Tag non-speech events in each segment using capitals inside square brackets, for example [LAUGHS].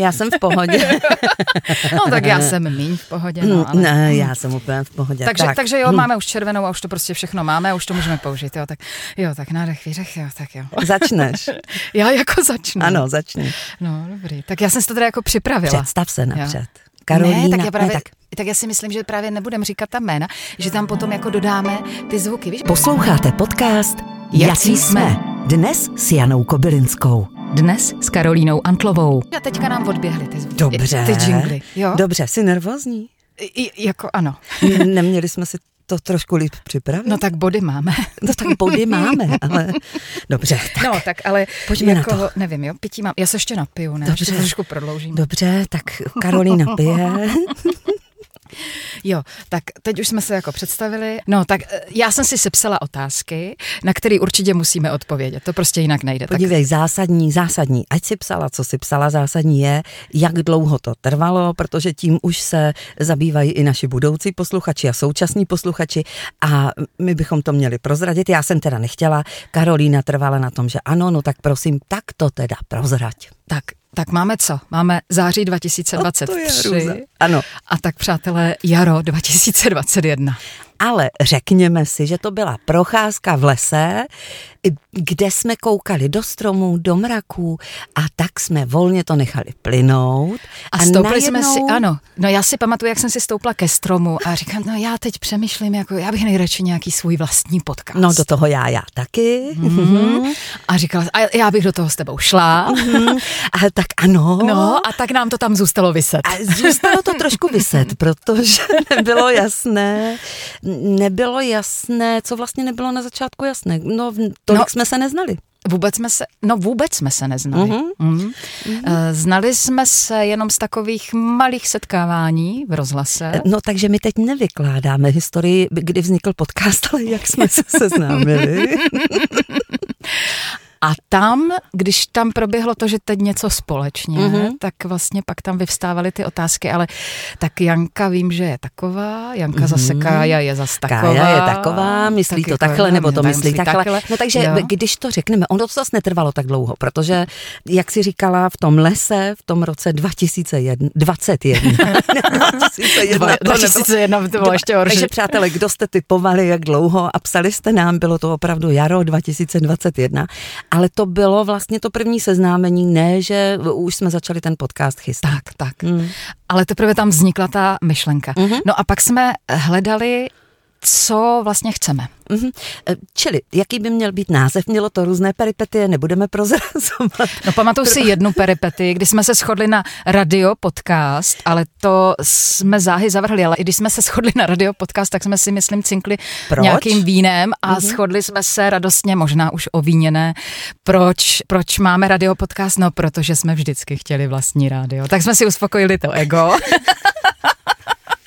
Já jsem v pohodě. [LAUGHS] no tak já jsem míň v pohodě. No, ale... Ne, já jsem úplně v pohodě. Takže, tak. takže jo, máme už červenou a už to prostě všechno máme a už to můžeme použít. Jo, tak, jo, tak nádech, výdech, jo, tak jo. [LAUGHS] Začneš. [LAUGHS] já jako začnu. Ano, začni. No, dobrý. Tak já jsem si to teda jako připravila. Představ se napřed. Karolína. Ne, tak já právě, ne, tak. tak já si myslím, že právě nebudem říkat ta jména, že tam potom jako dodáme ty zvuky, víš? Posloucháte podcast Jací jsme. Dnes s Janou Kobylinskou. Dnes s Karolínou Antlovou. A teďka nám odběhly ty zvuky. Dobře. Ty jingly, jo? Dobře, jsi nervózní? I, jako ano. Neměli jsme si to trošku líp připravit? No tak body máme. [LAUGHS] No tak body máme, ale dobře. Tak no tak ale pojďme jako, na to. nevím, jo, pití mám. Já se ještě napiju, ne? Dobře. To trošku prodloužím. Dobře, tak Karolína pije. [LAUGHS] Jo, tak teď už jsme se jako představili. No, tak eh, já jsem si sepsala otázky, na které určitě musíme odpovědět. To prostě jinak nejde. Podívej, tak... zásadní, zásadní. Ať si psala, co si psala, zásadní je, jak dlouho to trvalo, protože tím už se zabývají i naši budoucí posluchači a současní posluchači a my bychom to měli prozradit. Já jsem teda nechtěla, Karolína trvala na tom, že ano, no tak prosím, tak to teda prozrať. Tak tak máme co? Máme září 2023. No, to je ano. A tak přátelé, jaro 2021 ale řekněme si, že to byla procházka v lese, kde jsme koukali do stromů, do mraků a tak jsme volně to nechali plynout. A, a stoupli najednou... jsme si, ano, no já si pamatuju, jak jsem si stoupla ke stromu a říkám, no já teď přemýšlím, jako já bych nejradši nějaký svůj vlastní podcast. No do toho já, já taky. Mm-hmm. A říkala, a já bych do toho s tebou šla. Mm-hmm. A tak ano. No a tak nám to tam zůstalo vyset. A zůstalo to trošku vyset, [LAUGHS] protože [LAUGHS] nebylo jasné, nebylo jasné, co vlastně nebylo na začátku jasné. No, tolik no, jsme se neznali. Vůbec jsme se, no vůbec jsme se neznali. Mm-hmm. Mm-hmm. Znali jsme se jenom z takových malých setkávání v rozhlase. No takže my teď nevykládáme historii, kdy vznikl podcast, ale jak jsme se seznámili. [LAUGHS] A tam, když tam proběhlo to, že teď něco společně, mm-hmm. tak vlastně pak tam vyvstávaly ty otázky, ale tak Janka vím, že je taková, Janka mm-hmm. zase Kája je zase taková. Kája je taková, myslí tak to jako, takhle, nebo to myslí takhle. takhle. No takže jo. když to řekneme, ono to zase netrvalo tak dlouho, protože, jak si říkala, v tom lese, v tom roce 2021, 21, 2001, to 2001 to bylo ještě horší. Takže přátelé, kdo jste typovali, jak dlouho a psali jste nám, bylo to opravdu jaro 2021 ale to bylo vlastně to první seznámení, ne, že už jsme začali ten podcast chystat. Tak, tak. Hmm. Ale teprve tam vznikla ta myšlenka. Mm-hmm. No a pak jsme hledali co vlastně chceme. Mm-hmm. Čili, jaký by měl být název? Mělo to různé peripetie, nebudeme prozrazovat. No pamatuju si jednu peripetii, kdy jsme se shodli na radio podcast, ale to jsme záhy zavrhli, ale i když jsme se shodli na radio podcast, tak jsme si, myslím, cinkli proč? nějakým vínem a mm-hmm. shodli jsme se radostně, možná už ovíněné, proč, proč máme radio podcast? No, protože jsme vždycky chtěli vlastní rádio. Tak jsme si uspokojili to ego. [LAUGHS]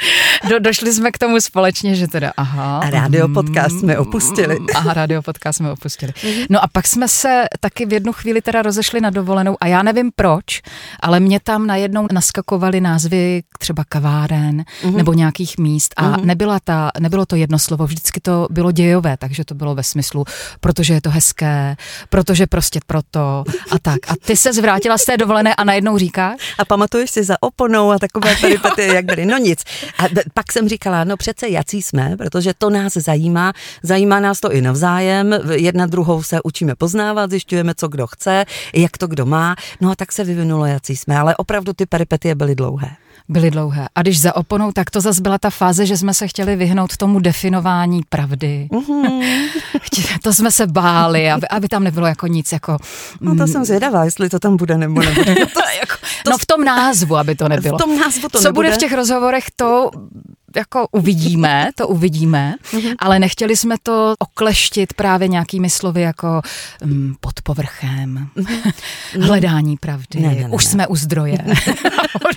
[LAUGHS] Do, došli jsme k tomu společně, že teda aha. A rádio podcast jsme opustili. Aha, rádio podcast jsme opustili. No a pak jsme se taky v jednu chvíli teda rozešli na dovolenou a já nevím proč, ale mě tam najednou naskakovaly názvy třeba kaváren mm-hmm. nebo nějakých míst a mm-hmm. nebyla ta, nebylo to jedno slovo, vždycky to bylo dějové, takže to bylo ve smyslu, protože je to hezké, protože prostě proto a tak. A ty se zvrátila z té dovolené a najednou říkáš? A pamatuješ si za oponou a takové [LAUGHS] peripetie, jak byly. No nic. A pak jsem říkala, no přece jací jsme, protože to nás zajímá, zajímá nás to i navzájem, jedna druhou se učíme poznávat, zjišťujeme, co kdo chce, jak to kdo má, no a tak se vyvinulo, jací jsme, ale opravdu ty peripetie byly dlouhé byly dlouhé. A když za oponou, tak to zase byla ta fáze, že jsme se chtěli vyhnout tomu definování pravdy. [LAUGHS] Mm-hmm. to jsme se báli, aby, aby tam nebylo jako nic jako... No to jsem mm. zvědavá, jestli to tam bude nebo nebude. [LAUGHS] No, to, jako, to, no v tom názvu, aby to nebylo. V tom názvu to Co nebude. bude v těch rozhovorech, to jako uvidíme, to uvidíme, mm-hmm. ale nechtěli jsme to okleštit právě nějakými slovy jako um, pod povrchem, mm-hmm. [LAUGHS] hledání pravdy, ne, ne, ne, už ne. jsme u zdroje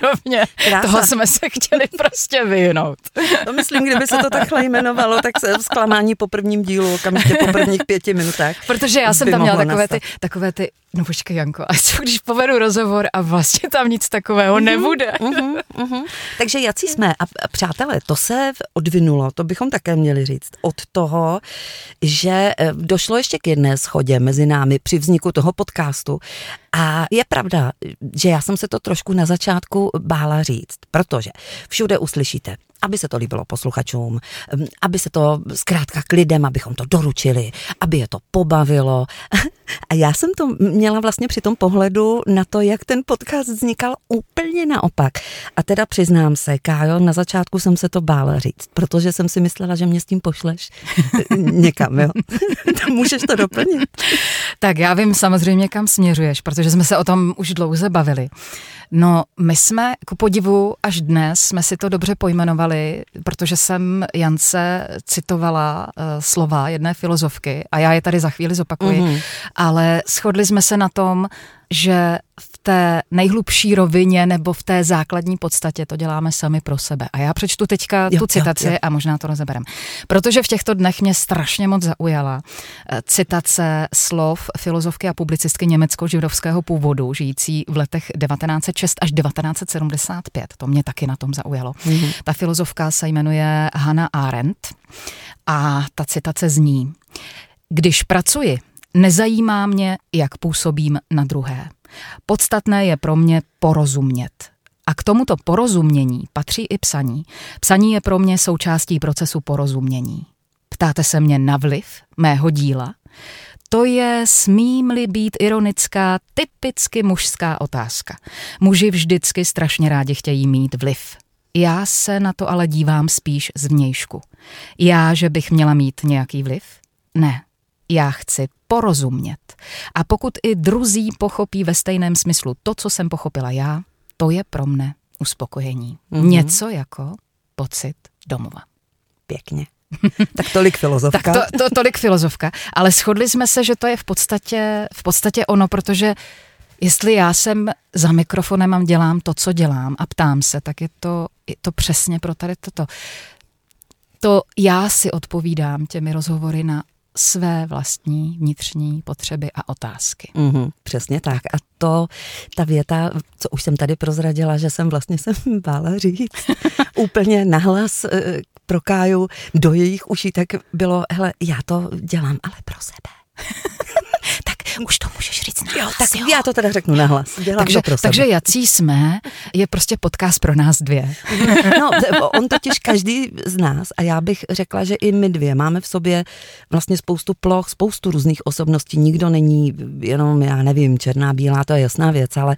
podobně. Krása. Toho jsme se chtěli prostě vyhnout. To myslím, kdyby se to takhle jmenovalo, tak se zklamání po prvním dílu, okamžitě po prvních pěti minutách. Protože já jsem tam měla takové ty, takové ty, no počkej Janko, a co když povedu rozhovor a vlastně tam nic takového mm-hmm, nebude. Mm-hmm, mm-hmm. Takže jací jsme a přátelé, to se odvinulo, to bychom také měli říct, od toho, že eh, došlo ještě k jedné schodě mezi námi při vzniku toho podcastu. A je pravda, že já jsem se to trošku na začátku bála říct, protože všude uslyšíte, aby se to líbilo posluchačům, aby se to zkrátka k lidem, abychom to doručili, aby je to pobavilo. [LAUGHS] A já jsem to měla vlastně při tom pohledu na to, jak ten podcast vznikal úplně naopak. A teda přiznám se, Kájo, na začátku jsem se to bála říct, protože jsem si myslela, že mě s tím pošleš [LAUGHS] někam, jo. [LAUGHS] Můžeš to doplnit? Tak já vím samozřejmě, kam směřuješ, protože jsme se o tom už dlouze bavili. No, my jsme, ku podivu, až dnes jsme si to dobře pojmenovali, protože jsem Jance citovala uh, slova jedné filozofky a já je tady za chvíli zopakuji, mm-hmm. ale shodli jsme se na tom, že v té nejhlubší rovině nebo v té základní podstatě to děláme sami pro sebe. A já přečtu teďka jo, tu citaci jo, jo. a možná to rozeberem. Protože v těchto dnech mě strašně moc zaujala eh, citace slov filozofky a publicistky německo-židovského původu, žijící v letech 1906 až 1975. To mě taky na tom zaujalo. Mm-hmm. Ta filozofka se jmenuje Hannah Arendt a ta citace zní Když pracuji, Nezajímá mě, jak působím na druhé. Podstatné je pro mě porozumět. A k tomuto porozumění patří i psaní. Psaní je pro mě součástí procesu porozumění. Ptáte se mě na vliv mého díla? To je, smím-li být ironická, typicky mužská otázka. Muži vždycky strašně rádi chtějí mít vliv. Já se na to ale dívám spíš z vnějšku. Já, že bych měla mít nějaký vliv? Ne, já chci porozumět. A pokud i druzí pochopí ve stejném smyslu to, co jsem pochopila já, to je pro mne uspokojení. Mm-hmm. Něco jako pocit domova. Pěkně. [LAUGHS] tak tolik filozofka. tak to, to, tolik filozofka. Ale shodli jsme se, že to je v podstatě, v podstatě ono, protože jestli já jsem za mikrofonem a dělám to, co dělám a ptám se, tak je to, je to přesně pro tady toto. To já si odpovídám těmi rozhovory na své vlastní vnitřní potřeby a otázky. Mm-hmm, přesně tak. A to, ta věta, co už jsem tady prozradila, že jsem vlastně se [LAUGHS] bála říct, [LAUGHS] úplně nahlas e, pro Káju do jejich uší, tak bylo, hele, já to dělám ale pro sebe. [LAUGHS] už to můžeš říct nahlas. Jo, tak jo. já to teda řeknu nahlas. Dělám takže, to pro sebe. takže jací jsme, je prostě podcast pro nás dvě. [LAUGHS] no, on totiž každý z nás, a já bych řekla, že i my dvě máme v sobě vlastně spoustu ploch, spoustu různých osobností. Nikdo není jenom, já nevím, černá, bílá, to je jasná věc, ale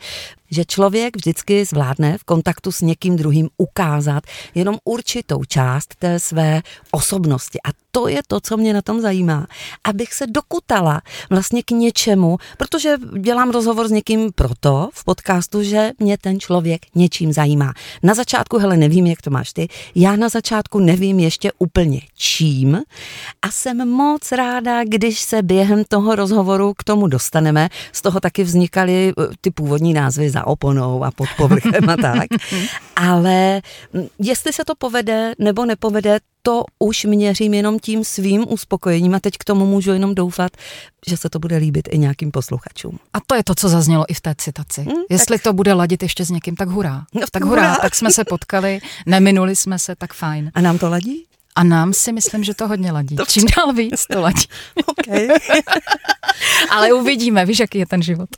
že člověk vždycky zvládne v kontaktu s někým druhým ukázat jenom určitou část té své osobnosti. A to je to, co mě na tom zajímá. Abych se dokutala vlastně k něčemu, protože dělám rozhovor s někým proto v podcastu, že mě ten člověk něčím zajímá. Na začátku, hele, nevím, jak to máš ty, já na začátku nevím ještě úplně čím a jsem moc ráda, když se během toho rozhovoru k tomu dostaneme. Z toho taky vznikaly eh, ty původní názvy za oponou a pod povrchem a tak. [LAUGHS] Ale hm, jestli se to povede nebo nepovede, to už měřím jenom tím svým uspokojením a teď k tomu můžu jenom doufat, že se to bude líbit i nějakým posluchačům. A to je to, co zaznělo i v té citaci. Hmm, Jestli tak... to bude ladit ještě s někým, tak hurá. No, tak hurá, hurá, tak jsme se potkali, neminuli jsme se, tak fajn. A nám to ladí? A nám si myslím, že to hodně ladí. To Čím dál víc to ladí. [LAUGHS] okay. [LAUGHS] Ale uvidíme, víš, jaký je ten život.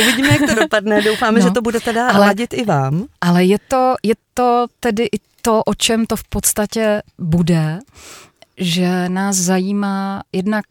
Uvidíme, jak to [LAUGHS] dopadne. Doufáme, no, že to bude teda ale, ladit i vám. Ale je to, je to tedy i to, o čem to v podstatě bude, že nás zajímá jednak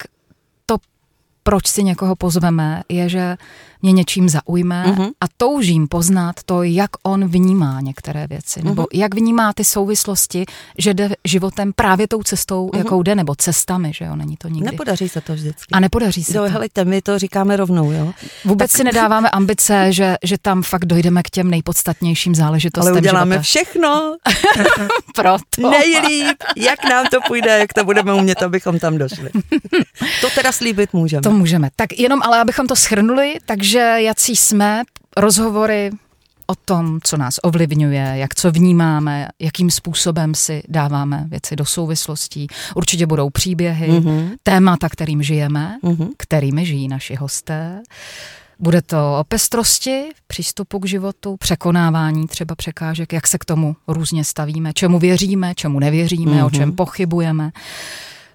proč si někoho pozveme, je, že mě něčím zaujme uh-huh. a toužím poznat to, jak on vnímá některé věci, uh-huh. nebo mhm. jak vnímá ty souvislosti, že jde životem právě tou cestou, uh-huh. jakou jde, nebo cestami, že jo, není to nikdy. Nepodaří se to vždycky. A nepodaří se jo, to. Helejte, my to říkáme rovnou, jo. Vůbec tak... si nedáváme ambice, že, že tam fakt dojdeme k těm nejpodstatnějším záležitostem Ale uděláme života. všechno. [LAUGHS] Proto. Nejlíp, jak nám to půjde, jak to budeme umět, abychom tam došli. [LAUGHS] to teda slíbit můžeme. To můžeme. Tak jenom ale abychom to schrnuli, takže že jací jsme, rozhovory o tom, co nás ovlivňuje, jak co vnímáme, jakým způsobem si dáváme věci do souvislostí. Určitě budou příběhy, mm-hmm. témata, kterým žijeme, mm-hmm. kterými žijí naši hosté. Bude to o pestrosti, přístupu k životu, překonávání třeba překážek, jak se k tomu různě stavíme, čemu věříme, čemu nevěříme, mm-hmm. o čem mhm. pochybujeme.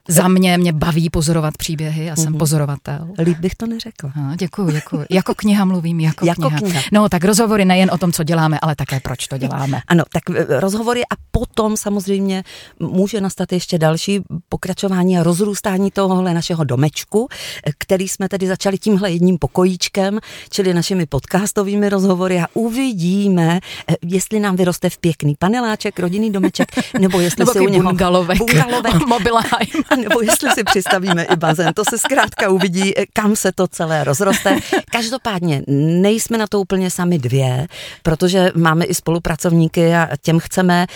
Za mě mě baví pozorovat příběhy, já jsem mm-hmm. pozorovatel. Líp bych to neřekla. No, děkuji, děkuji. Jako kniha mluvím, jako, jako kniha. kniha. No, tak rozhovory nejen o tom, co děláme, ale také proč to děláme. [LAUGHS] Ano, tak eh, rozhovory a potom samozřejmě může nastat ještě další pokračování a rozrůstání tohohle našeho domečku, eh, který jsme tedy začali tímhle jedním pokojíčkem, čili našimi podcastovými rozhovory a uvidíme, eh, jestli nám vyroste v pěkný paneláček, rodinný domeček, nebo [LAUGHS] jestli nebo se u něho... Bungalovek, bungalovek. [LAUGHS] [LAUGHS] nebo jestli si přistavíme i bazén. To se zkrátka uvidí, kam se to celé rozroste. Každopádně nejsme na to úplně sami dvě, protože máme i spolupracovníky a těm chceme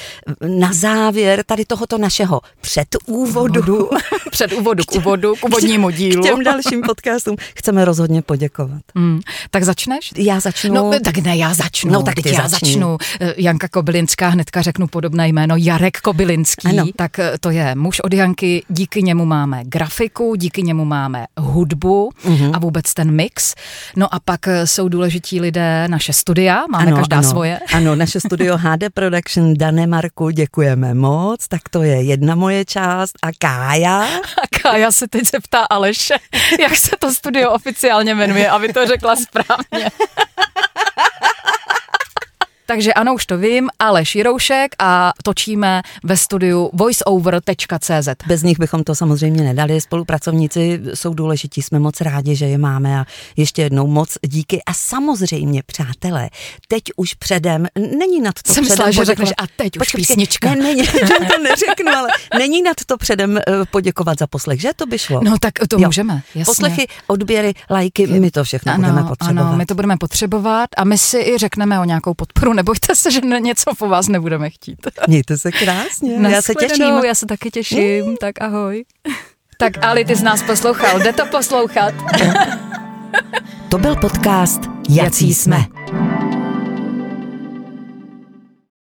na závěr tady tohoto našeho předúvodu. [LAUGHS] předúvodu k úvodu, k úvodnímu dílu. K těm dalším podcastům chceme rozhodně poděkovat. Hmm. Tak začneš? Já začnu. No, tak ne, já začnu. No, tak ty já začni. začnu. Eh, Janka Kobylinská, hnedka řeknu podobné jméno, Jarek Kobylinský. Ano. Tak eh, to je muž od Janky, díky němu máme grafiku, díky němu máme hudbu mm-hmm. a vůbec ten mix. No a pak eh, jsou důležití lidé, naše studia, máme ano, každá ano, svoje. [LAUGHS] Ano, naše studio HD Production Danemarku, děkujeme moc, tak to je jedna moje část a Kája. [LAUGHS] A Kája se teď zeptá Aleše, jak se to studio oficiálně jmenuje, aby to řekla správně. [LAUGHS] Takže ano, už to vím, ale Široušek a točíme ve studiu voiceover.cz. Bez nich bychom to samozřejmě nedali. Spolupracovníci jsou důležití, jsme moc rádi, že je máme a ještě jednou moc díky. A samozřejmě, přátelé, teď už předem, není nad to Jsem předem myslela, že řekneš a teď už písnička. Ne, není, to neřeknu, ale není nad to předem eh, poděkovat za poslech, že to by šlo? No tak to jo. můžeme, jasně. Poslechy, odběry, lajky, my to všechno ano, budeme potřebovat. Ano, my to budeme potřebovat a my si i řekneme o nějakou podporu nebojte se, že něco po vás nebudeme chtít. Mějte se krásně, já se těším. Já se taky těším, mm. tak ahoj. Tak Ali, ty z nás poslouchal, jde to poslouchat. To byl podcast Jací jsme.